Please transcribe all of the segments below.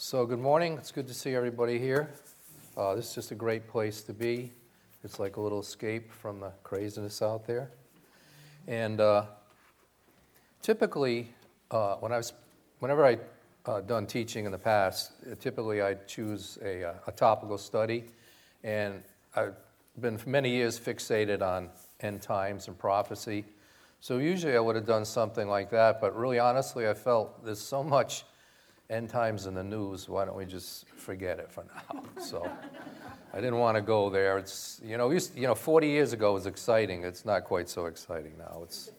So, good morning. It's good to see everybody here. Uh, this is just a great place to be. It's like a little escape from the craziness out there. And uh, typically, uh, when I was, whenever I uh, done teaching in the past, uh, typically I choose a, uh, a topical study, and I've been for many years fixated on end times and prophecy. So usually I would have done something like that, but really honestly, I felt there's so much end times in the news. Why don't we just forget it for now? So I didn't want to go there. It's you know, used, you know, 40 years ago was exciting. It's not quite so exciting now. It's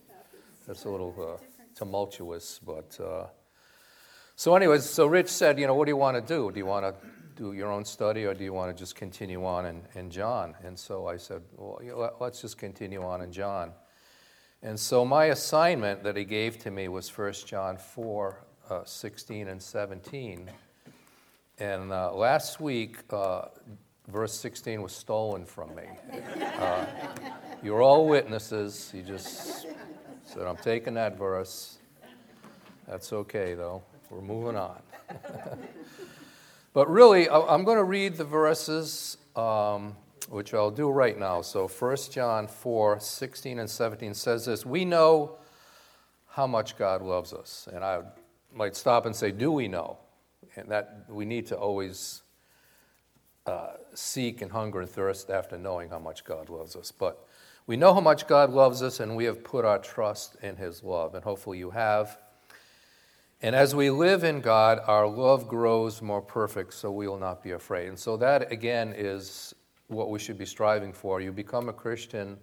it's a little uh, tumultuous, but. Uh, so, anyways, so Rich said, you know, what do you want to do? Do you want to do your own study or do you want to just continue on in, in John? And so I said, well, you know, let's just continue on in John. And so my assignment that he gave to me was 1 John 4 uh, 16 and 17. And uh, last week, uh, verse 16 was stolen from me. Uh, you're all witnesses. You just said, I'm taking that verse. That's okay, though. We're moving on. but really, I'm going to read the verses, um, which I'll do right now. So 1 John 4 16 and 17 says this We know how much God loves us. And I might stop and say, Do we know? And that we need to always uh, seek and hunger and thirst after knowing how much God loves us. But we know how much God loves us, and we have put our trust in His love. And hopefully you have. And as we live in God, our love grows more perfect, so we will not be afraid. And so that, again, is what we should be striving for. You become a Christian,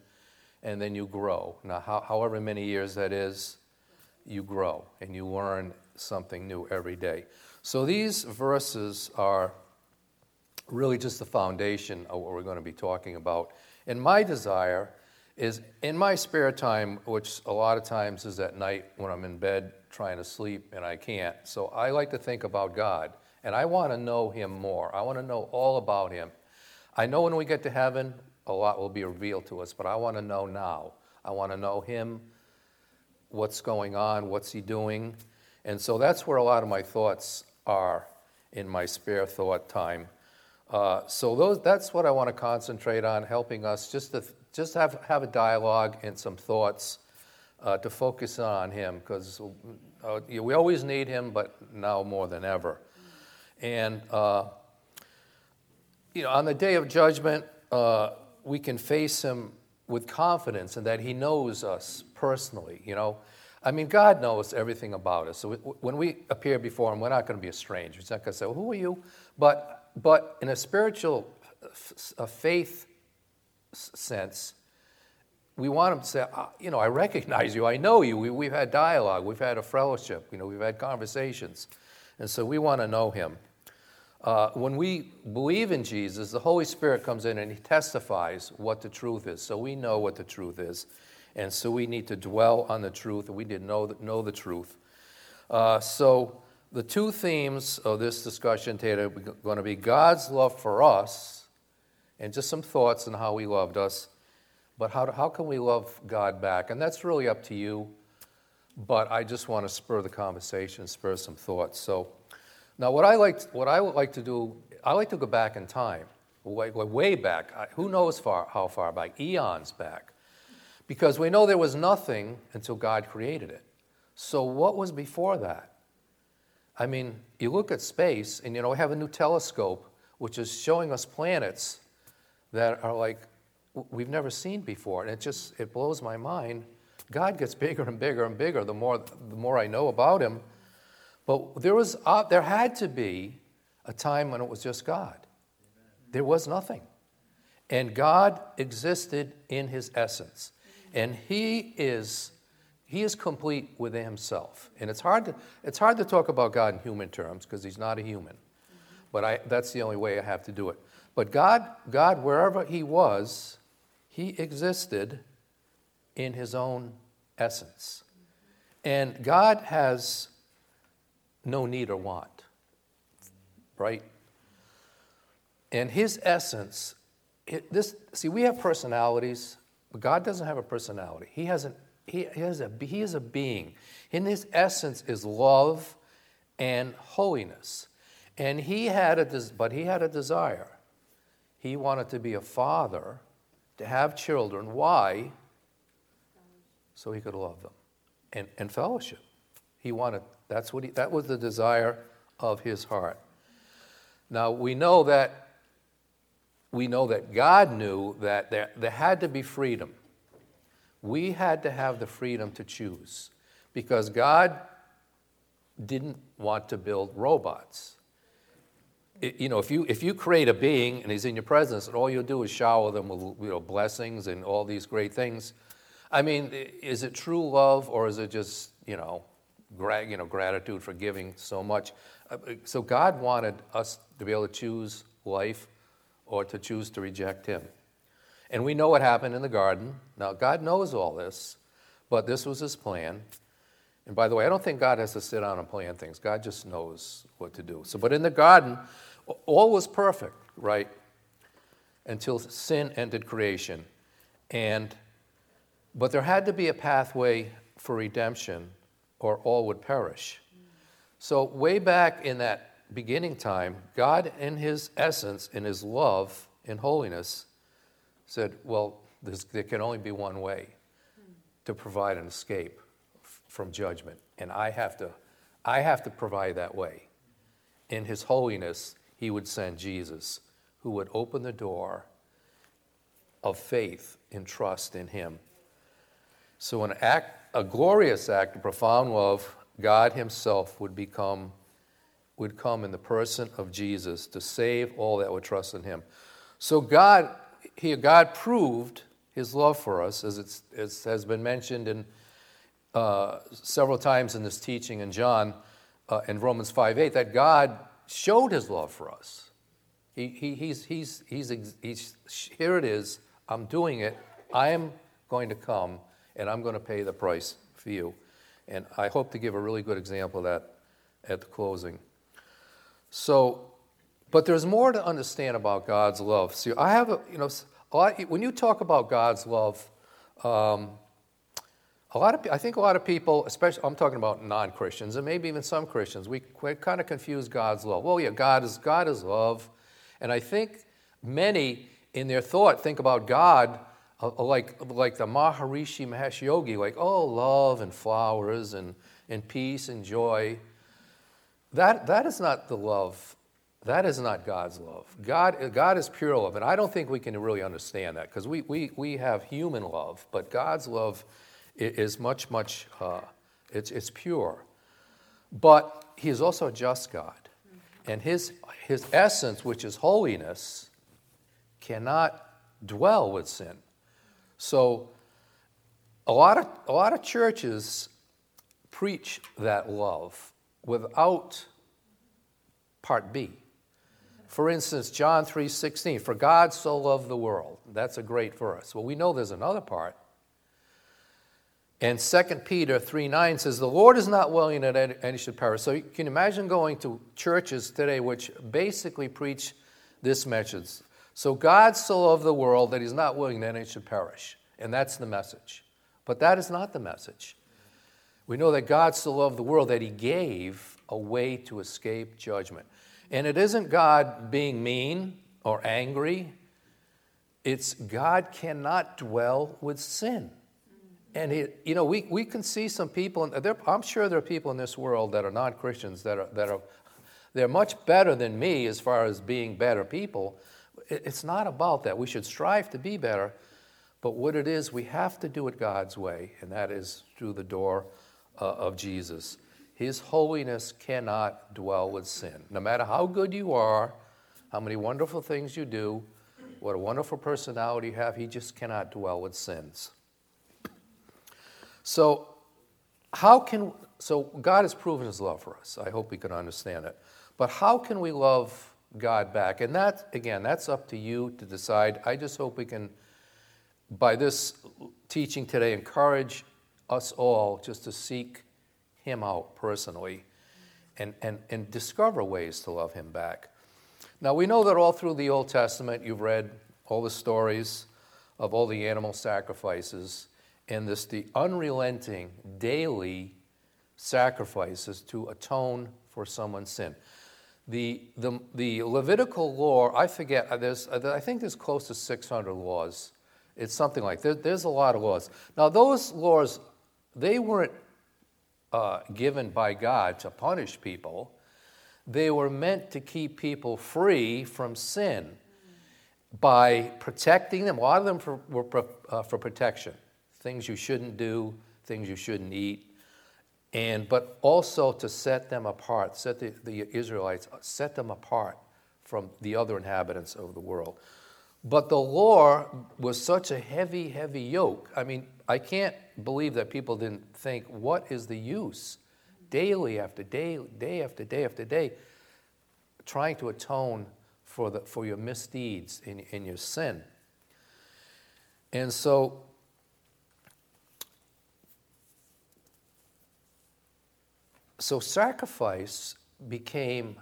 and then you grow. Now, how, however many years that is, you grow and you learn something new every day. So these verses are really just the foundation of what we're going to be talking about. And my desire is in my spare time, which a lot of times is at night when I'm in bed trying to sleep and I can't. So I like to think about God and I want to know Him more. I want to know all about Him. I know when we get to heaven, a lot will be revealed to us, but I want to know now. I want to know Him, what's going on, what's He doing. And so that's where a lot of my thoughts are in my spare thought time. Uh, so those, that's what I want to concentrate on, helping us just to just have, have a dialogue and some thoughts uh, to focus on him because uh, we always need him, but now more than ever. And, uh, you know, on the day of judgment, uh, we can face him with confidence and that he knows us personally, you know. I mean, God knows everything about us. So when we appear before Him, we're not going to be a stranger. He's not going to say, well, "Who are you?" But but in a spiritual, a faith sense, we want Him to say, ah, you know, I recognize you, I know you, we, have had dialogue, we've had a fellowship, you know, we've had conversations. And so we want to know him. Uh, when we believe in Jesus, the Holy Spirit comes in and he testifies what the truth is. So we know what the truth is. And so we need to dwell on the truth, and we need to know, know the truth. Uh, so the two themes of this discussion today are going to be God's love for us and just some thoughts on how He loved us. But how, how can we love God back? And that's really up to you. But I just want to spur the conversation, spur some thoughts. So now, what I like, what I would like to do, I like to go back in time, way, way back. Who knows far, how far back? Eons back, because we know there was nothing until God created it. So what was before that? I mean, you look at space, and you know we have a new telescope which is showing us planets that are like we've never seen before. And it just it blows my mind. God gets bigger and bigger and bigger the more the more I know about him. But there was uh, there had to be a time when it was just God. There was nothing. And God existed in his essence. And he is he is complete within himself. And it's hard to, it's hard to talk about God in human terms because he's not a human. But I, that's the only way I have to do it. But God, God, wherever He was, He existed in His own essence. And God has no need or want, right? And His essence, it, this, see, we have personalities, but God doesn't have a personality. He has an he, has a, he is a being. In his essence is love and holiness. And he had a, but he had a desire. He wanted to be a father, to have children. Why? So he could love them and, and fellowship. He wanted, that's what he, that was the desire of his heart. Now we know that we know that God knew that there, there had to be freedom. We had to have the freedom to choose because God didn't want to build robots. It, you know, if you, if you create a being and he's in your presence and all you do is shower them with you know, blessings and all these great things, I mean, is it true love or is it just, you know, gra- you know gratitude for giving so much? Uh, so God wanted us to be able to choose life or to choose to reject him. And we know what happened in the garden. Now, God knows all this, but this was his plan. And by the way, I don't think God has to sit down and plan things. God just knows what to do. So, but in the garden, all was perfect, right? Until sin ended creation. And but there had to be a pathway for redemption or all would perish. So way back in that beginning time, God, in His essence, in His love, in holiness, said, Well, there can only be one way to provide an escape from judgment. And I have to, I have to provide that way. In His holiness, He would send Jesus, who would open the door of faith and trust in Him. So, an act, a glorious act of profound love, God Himself would become would come in the person of Jesus to save all that would trust in him. So God, here, God proved his love for us, as, as has been mentioned in, uh, several times in this teaching in John, uh, in Romans 5 8, that God showed his love for us. He, he, he's, he's, he's, he's, here it is, I'm doing it, I am going to come, and I'm going to pay the price for you. And I hope to give a really good example of that at the closing. So, but there's more to understand about God's love. See, I have a, you know, a lot, when you talk about God's love, um, a lot of, I think a lot of people, especially, I'm talking about non-Christians and maybe even some Christians, we, kind of confuse God's love. Well, yeah, God is, God is love. And I think many in their thought think about God uh, like, like the Maharishi Mahesh Yogi, like, oh, love and flowers and, and peace and joy. That, that is not the love. That is not God's love. God, God is pure love, and I don't think we can really understand that because we, we, we have human love, but God's love is much, much, uh, it's, it's pure. But He is also a just God, and His, his essence, which is holiness, cannot dwell with sin. So, a lot of, a lot of churches preach that love without part B. For instance, John 3:16, for God so loved the world. That's a great verse. Well, we know there's another part. And 2 Peter 3 9 says, The Lord is not willing that any should perish. So you can imagine going to churches today which basically preach this message. So God so loved the world that he's not willing that any should perish. And that's the message. But that is not the message. We know that God so loved the world that he gave a way to escape judgment. And it isn't God being mean or angry, it's God cannot dwell with sin. And he, you know, we, we can see some people, there, I'm sure there are people in this world that are not Christians that are, that are they're much better than me as far as being better people. It's not about that. We should strive to be better, but what it is, we have to do it God's way, and that is through the door uh, of Jesus. His holiness cannot dwell with sin. No matter how good you are, how many wonderful things you do, what a wonderful personality you have, he just cannot dwell with sins. So, how can so God has proven his love for us. I hope we can understand it. But how can we love God back? And that again, that's up to you to decide. I just hope we can by this teaching today encourage us all just to seek Him out personally and, and, and discover ways to love Him back. Now, we know that all through the Old Testament, you've read all the stories of all the animal sacrifices and this the unrelenting daily sacrifices to atone for someone's sin. The, the, the Levitical law, I forget, uh, there's, uh, I think there's close to 600 laws. It's something like there, there's a lot of laws. Now, those laws, they weren't uh, given by God to punish people. They were meant to keep people free from sin by protecting them. A lot of them for, were uh, for protection things you shouldn't do, things you shouldn't eat, and but also to set them apart, set the, the Israelites, set them apart from the other inhabitants of the world. But the law was such a heavy, heavy yoke. I mean, I can't believe that people didn't think, what is the use? Daily after day, day after day after day, trying to atone for, the, for your misdeeds and, and your sin. And so So sacrifice became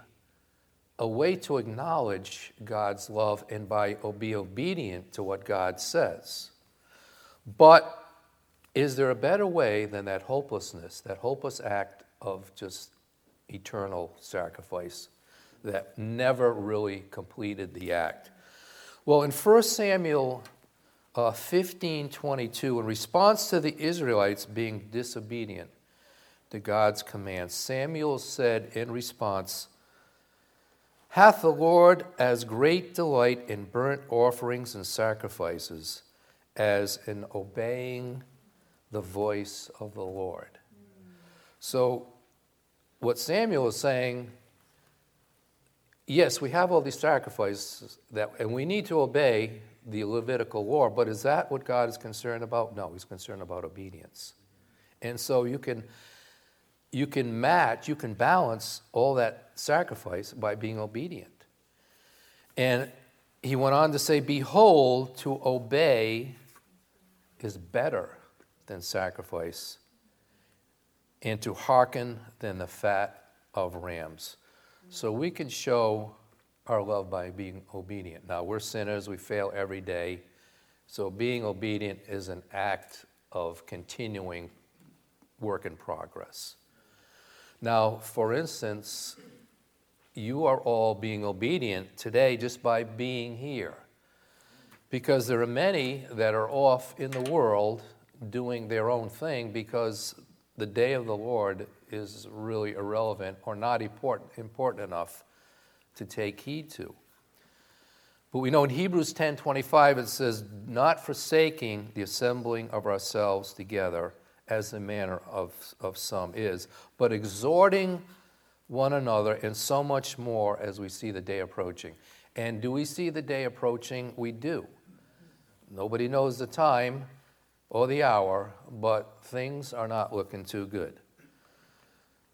a way to acknowledge God's love and by be obedient to what God says. But is there a better way than that hopelessness, that hopeless act of just eternal sacrifice that never really completed the act? Well, in 1 Samuel uh, 15 22, in response to the Israelites being disobedient, to God's command. Samuel said in response, Hath the Lord as great delight in burnt offerings and sacrifices as in obeying the voice of the Lord? So, what Samuel is saying, yes, we have all these sacrifices that, and we need to obey the Levitical law, but is that what God is concerned about? No, He's concerned about obedience. And so you can you can match, you can balance all that sacrifice by being obedient. And he went on to say, Behold, to obey is better than sacrifice, and to hearken than the fat of rams. So we can show our love by being obedient. Now, we're sinners, we fail every day. So being obedient is an act of continuing work in progress. Now, for instance, you are all being obedient today just by being here. Because there are many that are off in the world doing their own thing because the day of the Lord is really irrelevant or not important, important enough to take heed to. But we know in Hebrews 10:25 it says, "Not forsaking the assembling of ourselves together." as the manner of, of some is, but exhorting one another, and so much more as we see the day approaching. And do we see the day approaching? We do. Nobody knows the time or the hour, but things are not looking too good.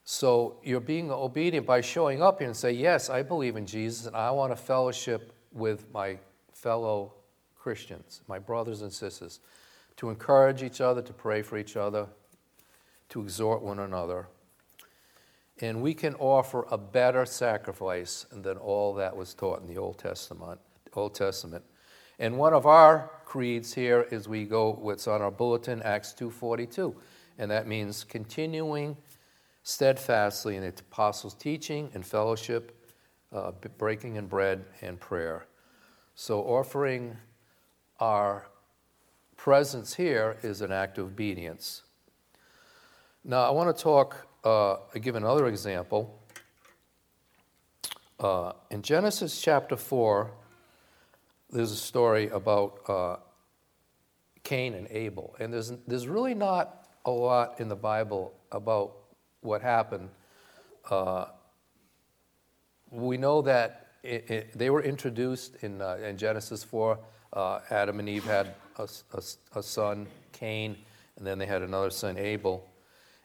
So you're being obedient by showing up here and say, Yes, I believe in Jesus, and I want to fellowship with my fellow Christians, my brothers and sisters to encourage each other, to pray for each other, to exhort one another. And we can offer a better sacrifice than all that was taught in the Old Testament. Old Testament. And one of our creeds here is we go what's on our bulletin, Acts 2:42, and that means continuing steadfastly in the apostles' teaching and fellowship, uh, breaking in bread and prayer. So offering our presence here is an act of obedience. Now, I want to talk, uh, give another example. Uh, in Genesis chapter 4, there's a story about uh, Cain and Abel. And there's, there's really not a lot in the Bible about what happened. Uh, we know that it, it, they were introduced in, uh, in Genesis 4. Uh, Adam and Eve had a, a, a, son, Cain, and then they had another son, Abel.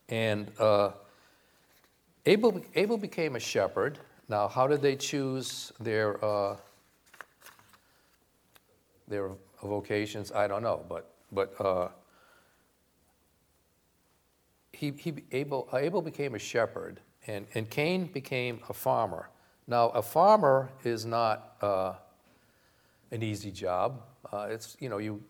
And uh, Abel, Abel became a shepherd. Now, how did they choose their, uh, their vocations? I don't know, but, but uh, he, he, Abel, Abel became a shepherd, and, and Cain became a farmer. Now, a farmer is not uh, an easy job. Uh, it's, you know, you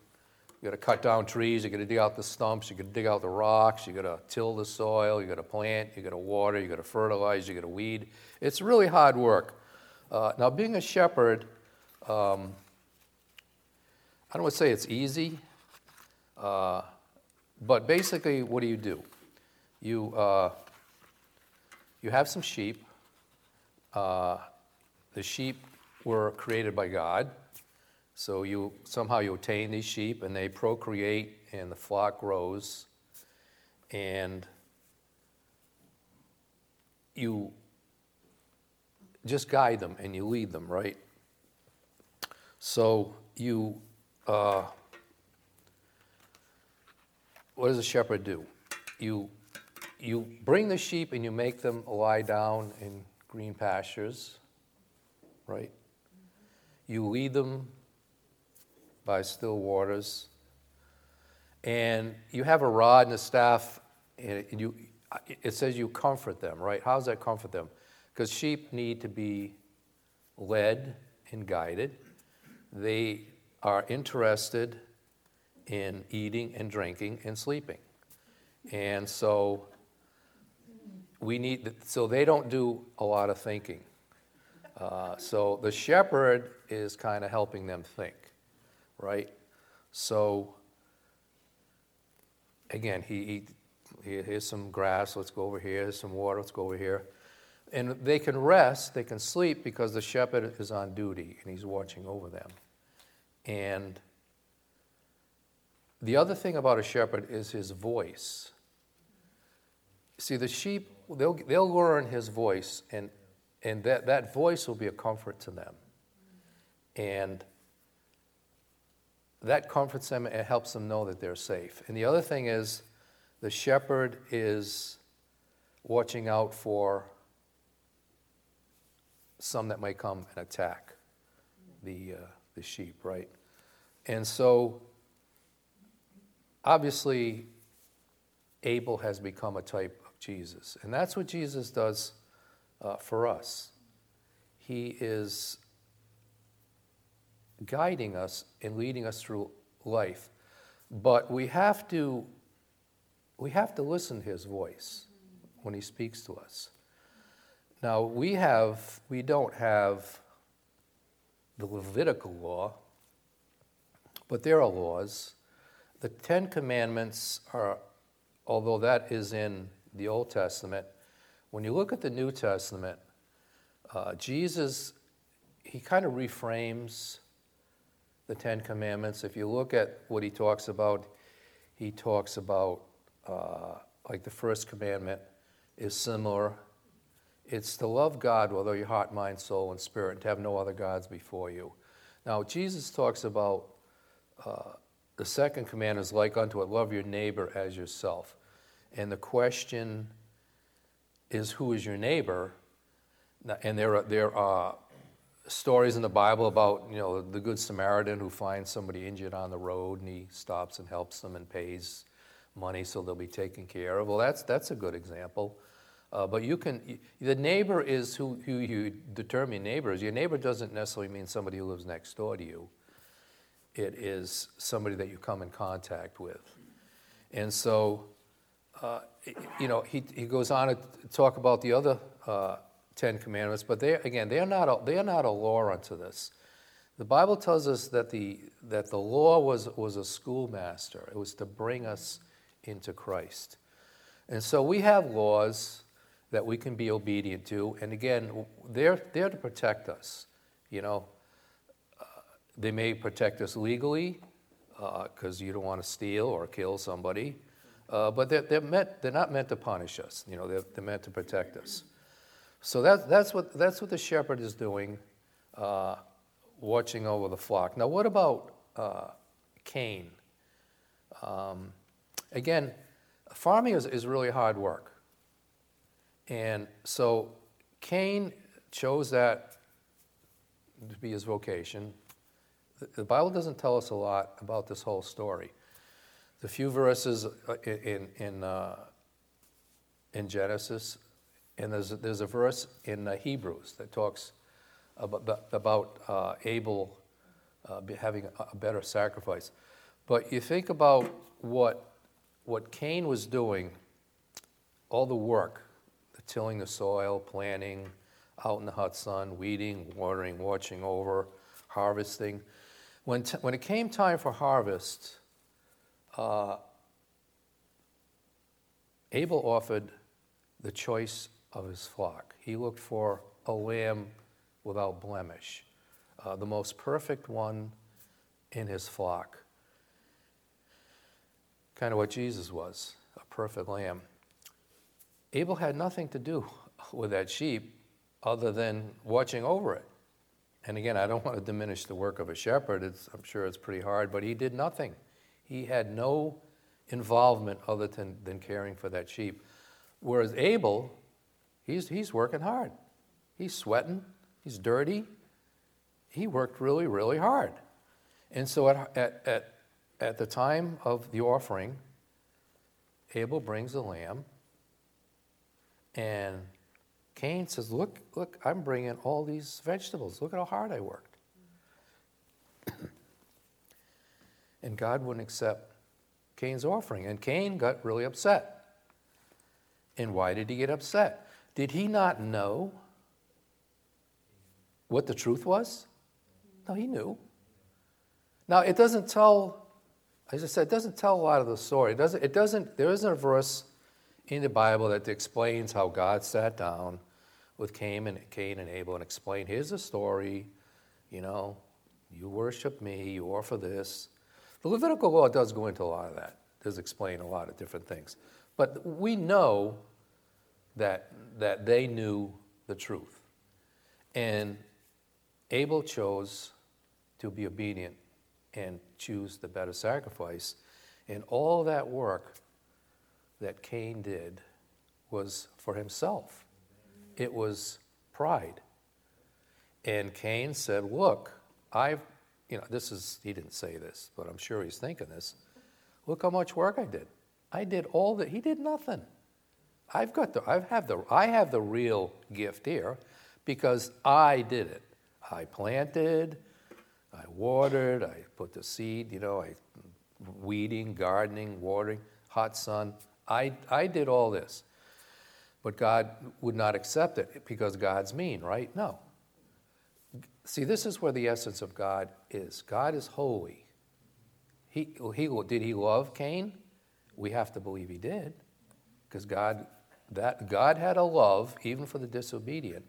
You got to cut down trees. You got to dig out the stumps. You got to dig out the rocks. You got to till the soil. You got to plant. You got to water. You got to fertilize. You got to weed. It's really hard work. Uh, now, being a shepherd, um, I don't want to say it's easy, uh, but basically, what do you do? You uh, you have some sheep. Uh, the sheep were created by God. So you somehow you obtain these sheep and they procreate and the flock grows and you just guide them and you lead them, right? So you uh, what does a shepherd do? You you bring the sheep and you make them lie down in green pastures, right? You lead them by still waters. And you have a rod and a staff, and you, it says you comfort them, right? How does that comfort them? Because sheep need to be led and guided. They are interested in eating and drinking and sleeping. And so we need, so they don't do a lot of thinking. Uh, so the shepherd is kind of helping them think right? So, again, he, he, here's some grass, let's go over here, here's some water, let's go over here. And they can rest, they can sleep because the shepherd is on duty and he's watching over them. And the other thing about a shepherd is his voice. See, the sheep, they'll, they'll learn his voice, and, and that, that voice will be a comfort to them. And that comforts them and helps them know that they're safe. And the other thing is, the shepherd is watching out for some that might come and attack the, uh, the sheep, right? And so, obviously, Abel has become a type of Jesus. And that's what Jesus does uh, for us. He is guiding us and leading us through life. But we have to we have to listen to his voice when he speaks to us. Now we have we don't have the Levitical law, but there are laws. The Ten Commandments are, although that is in the Old Testament, when you look at the New Testament, uh, Jesus, he kind of reframes the Ten Commandments, if you look at what he talks about, he talks about, uh, like the first commandment is similar. It's to love God with all your heart, mind, soul, and spirit, and to have no other gods before you. Now, Jesus talks about the second command is like unto it love your neighbor as yourself. And the question is, who is your neighbor? And there are, there are stories in the Bible about you know the good Samaritan who finds somebody injured on the road and he stops and helps them and pays money so they'll be taken care of. Well, that's that's a good example. Uh, but you can the neighbor is who, who you determine neighbors. Your neighbor doesn't necessarily mean somebody who lives next door to you. It is somebody that you come in contact with, and so. Uh, you know, he, he goes on to talk about the other uh, Ten Commandments, but they again they are not a, they are not a law unto this. The Bible tells us that the that the law was was a schoolmaster. It was to bring us into Christ, and so we have laws that we can be obedient to, and again they're there to protect us. You know, they may protect us legally because uh, you don't want to steal or kill somebody, uh, but they're, they're meant they're not meant to punish us. You know, they're, they're meant to protect us. So that, that's, what, that's what the shepherd is doing, uh, watching over the flock. Now, what about uh, Cain? Um, again, farming is, is really hard work. And so Cain chose that to be his vocation. The Bible doesn't tell us a lot about this whole story. The few verses in, in, uh, in Genesis and there's a, there's a verse in uh, Hebrews that talks about, about uh, Abel uh, having a, a better sacrifice. But you think about what, what Cain was doing, all the work, the tilling the soil, planting, out in the hot sun, weeding, watering, watching over, harvesting. When, t- when it came time for harvest, uh, Abel offered the choice of his flock. He looked for a lamb without blemish, uh, the most perfect one in his flock. Kind of what Jesus was a perfect lamb. Abel had nothing to do with that sheep other than watching over it. And again, I don't want to diminish the work of a shepherd. It's, I'm sure it's pretty hard, but he did nothing. He had no involvement other than, than caring for that sheep. Whereas Abel, he's, he's working hard. He's sweating, he's dirty. He worked really, really hard. And so at, at, at, at the time of the offering, Abel brings a lamb, and Cain says, Look, look, I'm bringing all these vegetables. Look at how hard I worked. and God wouldn't accept Cain's offering. And Cain got really upset. And why did he get upset? Did he not know what the truth was? No, he knew. Now, it doesn't tell, as I said, it doesn't tell a lot of the story. It doesn't, it doesn't, there isn't a verse in the Bible that explains how God sat down with Cain and, Cain and Abel and explain here's the story, you know, you worship me, you offer this. The Levitical law does go into a lot of that, does explain a lot of different things. But we know that, that they knew the truth. And Abel chose to be obedient and choose the better sacrifice. And all that work that Cain did was for himself it was pride. And Cain said, Look, I've, you know, this is, he didn't say this, but I'm sure he's thinking this. Look how much work I did. I did all that. He did nothing. I've got the, I have the, I have the real gift here because I did it. I planted, I watered, I put the seed, you know, I weeding, gardening, watering, hot sun. I, I did all this. But God would not accept it because God's mean, right? No. See, this is where the essence of God is. God is holy. He, he, did he love Cain? We have to believe he did. Because God, that, God had a love even for the disobedient.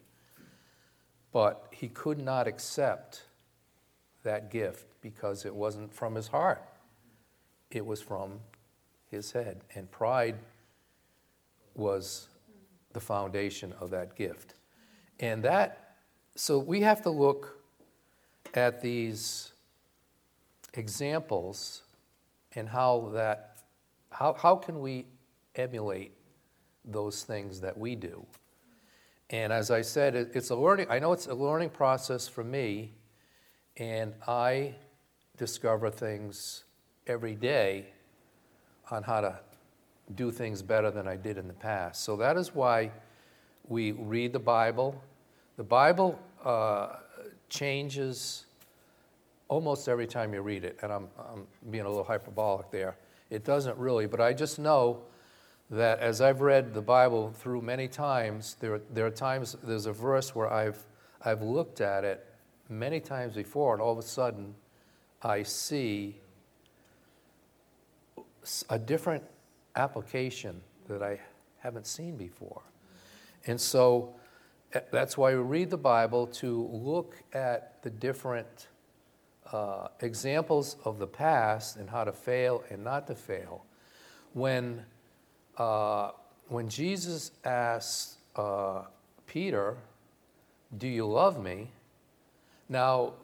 But he could not accept that gift because it wasn't from his heart, it was from his head. And pride was the foundation of that gift. And that, so we have to look at these examples and how that, how, how can we emulate those things that we do? And as I said, it, it's a learning, I know it's a learning process for me, and I discover things every day on how to do things better than I did in the past. So that is why we read the Bible. The Bible uh, changes almost every time you read it, and I'm, I'm being a little hyperbolic there. It doesn't really, but I just know that as I've read the Bible through many times, there, there are times, there's a verse where I've, I've looked at it many times before, and all of a sudden I see a different application that I haven't seen before. And so eh, that's why we read the Bible to look at the different uh, examples of the past and how to fail and not to fail. When, uh, when Jesus asks uh, Peter, Do you love me? Now,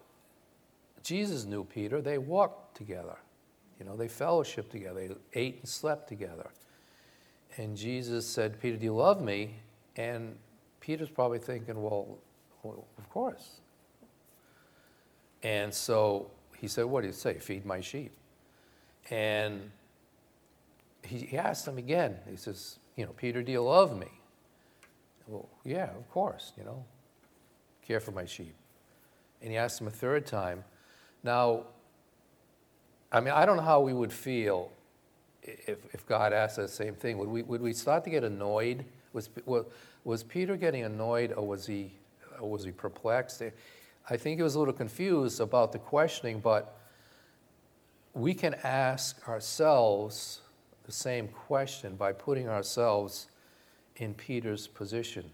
Jesus knew Peter, they walked together. You know, they fellowshiped together, they ate and slept together. And Jesus said, Peter, do you love me? And Peter's probably thinking, well, well of course. And so he said, What do you say? Feed my sheep. And he asked him again. He says, You know, Peter, do you love me? Well, yeah, of course, you know, care for my sheep. And he asked him a third time. Now, I mean, I don't know how we would feel if, if God asked us the same thing. Would we, would we start to get annoyed? Was, was, Peter getting annoyed or was he, or was he perplexed? I think he was a little confused about the questioning, but we can ask ourselves the same question by putting ourselves in Peter's position.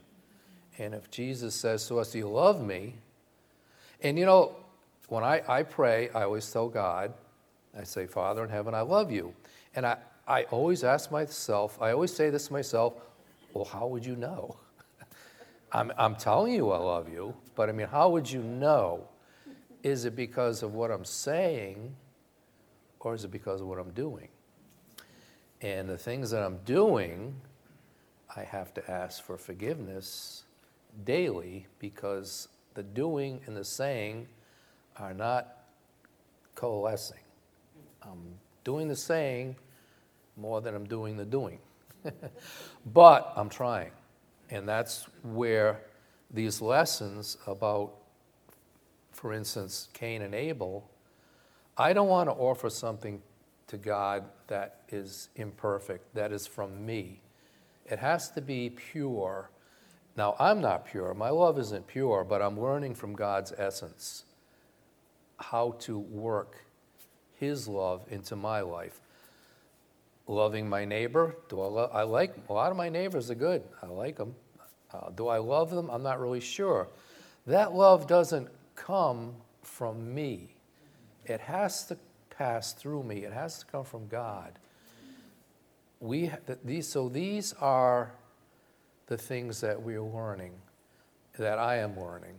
And if Jesus says to us, Do you love me? And you know, when I, I pray, I always tell God, I say, Father in heaven, I love you. And I, I always ask myself, I always say this to myself, well, how would you know? I'm, I'm telling you I love you, but I mean, how would you know? Is it because of what I'm saying, or is it because of what I'm doing? And the things that I'm doing, I have to ask for forgiveness daily because the doing and the saying are not coalescing. I'm doing the saying more than I'm doing the doing. but I'm trying. And that's where these lessons about, for instance, Cain and Abel, I don't want to offer something to God that is imperfect, that is from me. It has to be pure. Now, I'm not pure. My love isn't pure, but I'm learning from God's essence how to work His love into my life. Loving my neighbor, do I, lo- I like a lot of my neighbors are good. I like them. Uh, do I love them? I'm not really sure. That love doesn't come from me. It has to pass through me. It has to come from God. We these so these are the things that we're learning, that I am learning.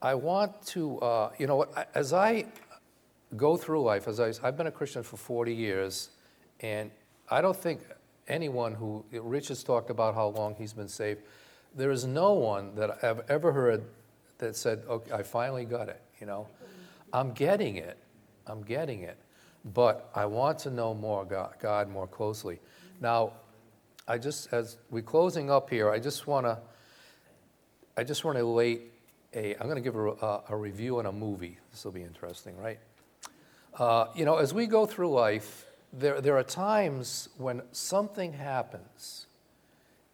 I want to, uh, you know, as I go through life, as I, I've been a Christian for 40 years, and I don't think anyone who, Rich has talked about how long he's been saved, there is no one that I've ever heard that said, okay, I finally got it, you know. I'm getting it. I'm getting it. But I want to know more God, God more closely. Now, I just, as we're closing up here, I just want to, I just want to lay a, I'm going to give a, a, review on a movie. This will be interesting, right? Uh, you know, as we go through life, there, there are times when something happens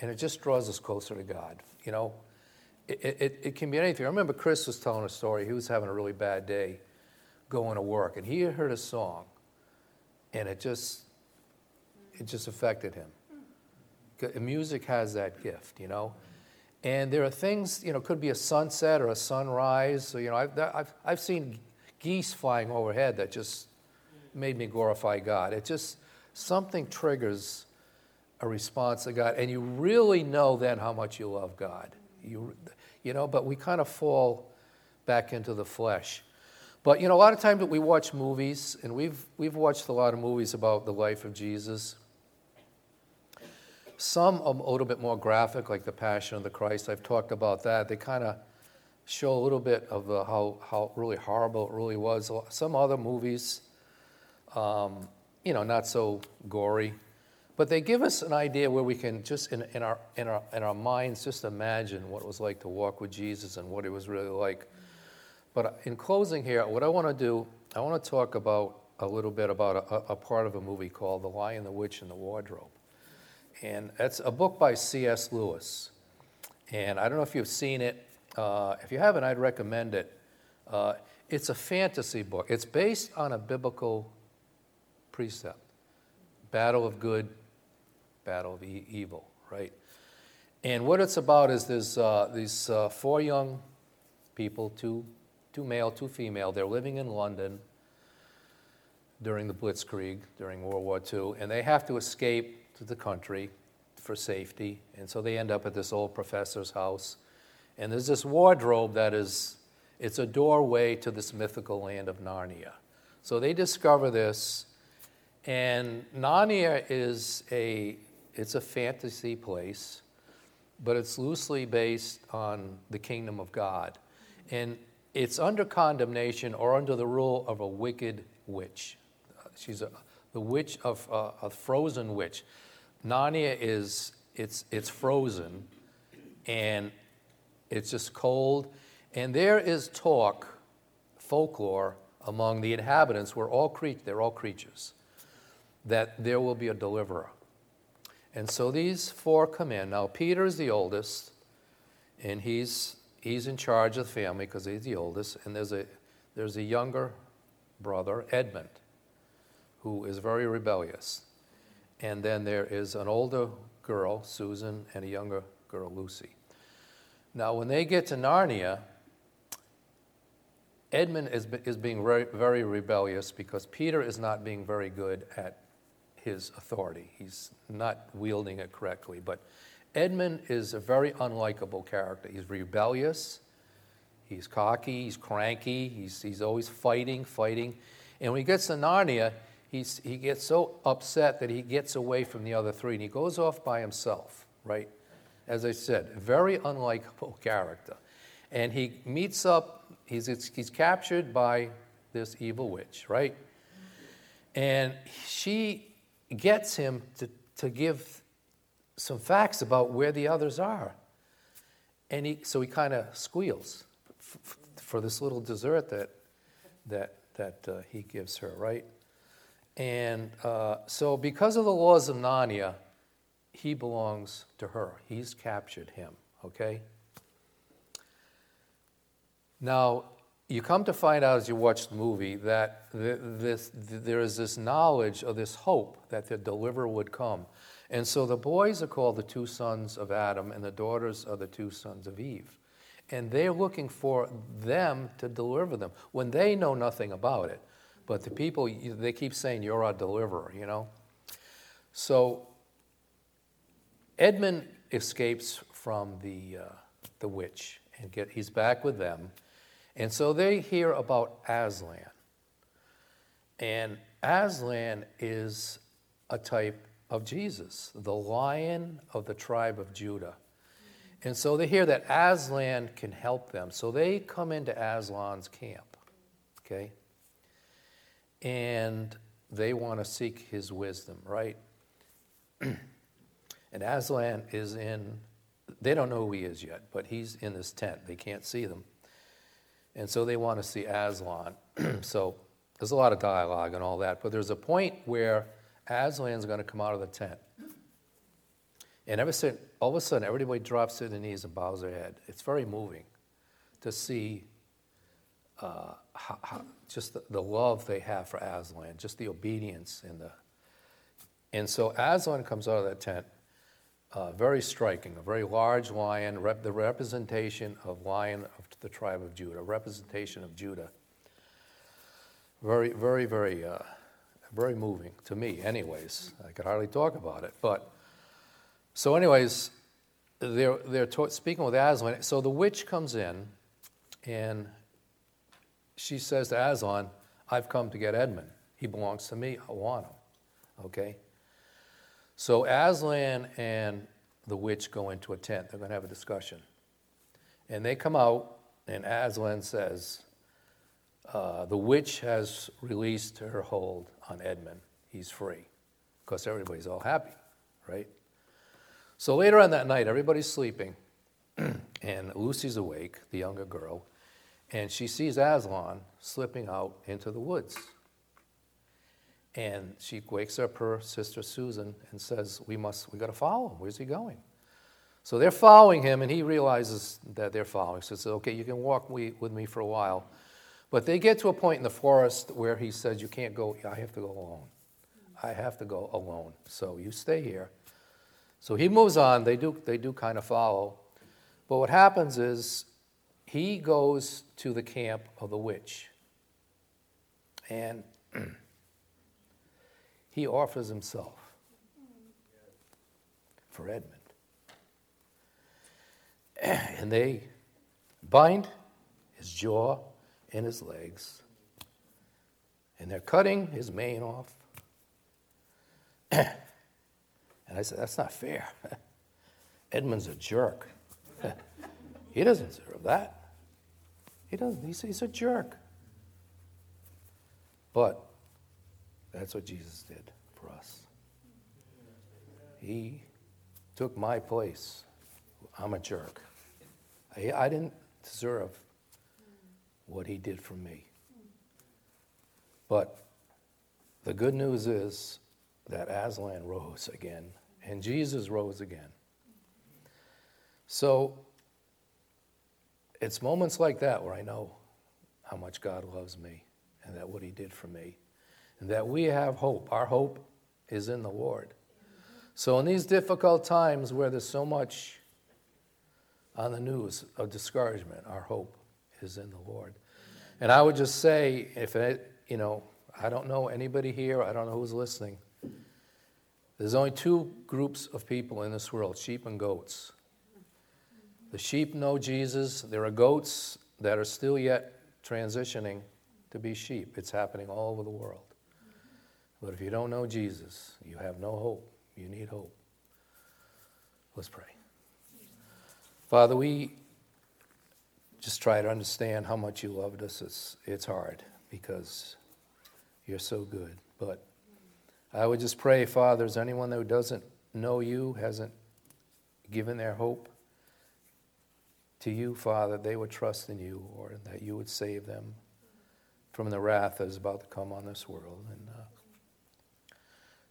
and it just draws us closer to God. You know, it, it, it can be anything. I remember Chris was telling a story. He was having a really bad day going to work, and he heard a song, and it just, it just affected him. Music has that gift, you know. And there are things, you know, could be a sunset or a sunrise. So, you know, I've, I've, I've seen geese flying overhead that just made me glorify God. It just, something triggers a response to God. And you really know then how much you love God. You, you know, but we kind of fall back into the flesh. But, you know, a lot of times we watch movies, and we've, we've watched a lot of movies about the life of Jesus. Some a little bit more graphic, like The Passion of the Christ. I've talked about that. They kind of show a little bit of uh, how, how really horrible it really was. Some other movies, um, you know, not so gory, but they give us an idea where we can just, in, in, our, in, our, in our minds, just imagine what it was like to walk with Jesus and what it was really like. But in closing here, what I want to do, I want to talk about a little bit about a, a part of a movie called The Lion, the Witch, and the Wardrobe. And it's a book by C.S. Lewis. And I don't know if you've seen it. Uh, if you haven't, I'd recommend it. Uh, it's a fantasy book. It's based on a biblical precept battle of good, battle of e- evil, right? And what it's about is there's uh, these uh, four young people, two, two male, two female. They're living in London during the Blitzkrieg, during World War II, and they have to escape to the country for safety. And so they end up at this old professor's house. And there's this wardrobe that is, it's a doorway to this mythical land of Narnia. So they discover this, and Narnia is a, it's a fantasy place, but it's loosely based on the kingdom of God. And it's under condemnation or under the rule of a wicked witch. She's a, the witch of uh, a frozen witch. Narnia is it's it's frozen and it's just cold and there is talk folklore among the inhabitants, we're all cre- they're all creatures, that there will be a deliverer. And so these four come in. Now, Peter is the oldest, and he's, he's in charge of the family because he's the oldest. And there's a, there's a younger brother, Edmund, who is very rebellious. And then there is an older girl, Susan, and a younger girl, Lucy. Now, when they get to Narnia, Edmund is, is being very, very rebellious because Peter is not being very good at his authority. He's not wielding it correctly. But Edmund is a very unlikable character. He's rebellious, he's cocky, he's cranky, he's, he's always fighting, fighting. And when he gets to Narnia, he's, he gets so upset that he gets away from the other three and he goes off by himself, right? As I said, very unlikable character. And he meets up, he's, he's captured by this evil witch, right? And she gets him to, to give some facts about where the others are. And he, so he kind of squeals f- for this little dessert that, that, that uh, he gives her, right? And uh, so, because of the laws of Narnia, he belongs to her. He's captured him, okay? Now, you come to find out as you watch the movie that this, there is this knowledge or this hope that the deliverer would come. And so the boys are called the two sons of Adam, and the daughters are the two sons of Eve. And they're looking for them to deliver them when they know nothing about it. But the people, they keep saying, You're our deliverer, you know? So Edmund escapes from the, uh, the witch, and get, he's back with them. And so they hear about Aslan. And Aslan is a type of Jesus, the lion of the tribe of Judah. And so they hear that Aslan can help them. So they come into Aslan's camp, okay? And they want to seek his wisdom, right? and Aslan is in, they don't know who he is yet, but he's in this tent. They can't see them. And so they want to see Aslan. so there's a lot of dialogue and all that, but there's a point where Aslan's going to come out of the tent. And ever since, all of a sudden, everybody drops to their knees and bows their head. It's very moving to see uh, how, how, just the, the, love they have for Aslan, just the obedience and the. And so Aslan comes out of that tent, uh, very striking, a very large lion, rep, the representation of lion of the tribe of Judah, representation of Judah. Very, very, very, uh, very moving to me, anyways. I could hardly talk about it. But, so, anyways, they're, they're to- speaking with Aslan. So the witch comes in and she says to Aslan, I've come to get Edmund. He belongs to me. I want him. Okay? So Aslan and the witch go into a tent. They're going to have a discussion. And they come out, and Aslan says, uh, The witch has released her hold on Edmund. He's free. Of course, everybody's all happy, right? So later on that night, everybody's sleeping, and Lucy's awake, the younger girl, and she sees Aslan slipping out into the woods. And she wakes up her sister Susan and says, We must, we got to follow him. Where's he going? So they're following him, and he realizes that they're following. So he says, Okay, you can walk with me for a while. But they get to a point in the forest where he says, You can't go, I have to go alone. I have to go alone. So you stay here. So he moves on. They do, they do kind of follow. But what happens is he goes to the camp of the witch. And he offers himself for Edmund. And they bind his jaw and his legs, and they're cutting his mane off. and I said, That's not fair. Edmund's a jerk. he doesn't deserve that. He doesn't. He's, he's a jerk. But that's what Jesus did for us. He took my place. I'm a jerk. I, I didn't deserve what he did for me. But the good news is that Aslan rose again, and Jesus rose again. So it's moments like that where I know how much God loves me and that what He did for me, and that we have hope. Our hope is in the Lord. So, in these difficult times where there's so much on the news of discouragement, our hope is in the Lord. And I would just say, if it, you know, I don't know anybody here, I don't know who's listening. There's only two groups of people in this world sheep and goats. The sheep know Jesus. There are goats that are still yet transitioning to be sheep. It's happening all over the world. But if you don't know Jesus, you have no hope. You need hope. Let's pray. Father, we just try to understand how much you loved us. It's, it's hard because you're so good. But I would just pray, Father, is anyone who doesn't know you, hasn't given their hope to you, Father, they would trust in you, or that you would save them from the wrath that is about to come on this world. And uh,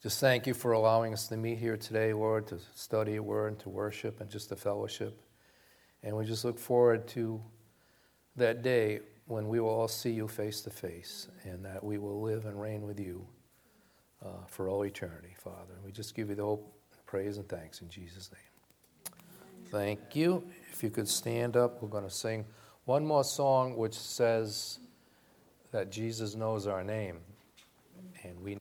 just thank you for allowing us to meet here today, Lord, to study a word to worship and just to fellowship. And we just look forward to that day when we will all see you face to face and that we will live and reign with you uh, for all eternity, Father. And We just give you the hope, praise, and thanks in Jesus' name. Thank you. If you could stand up, we're going to sing one more song which says that Jesus knows our name and we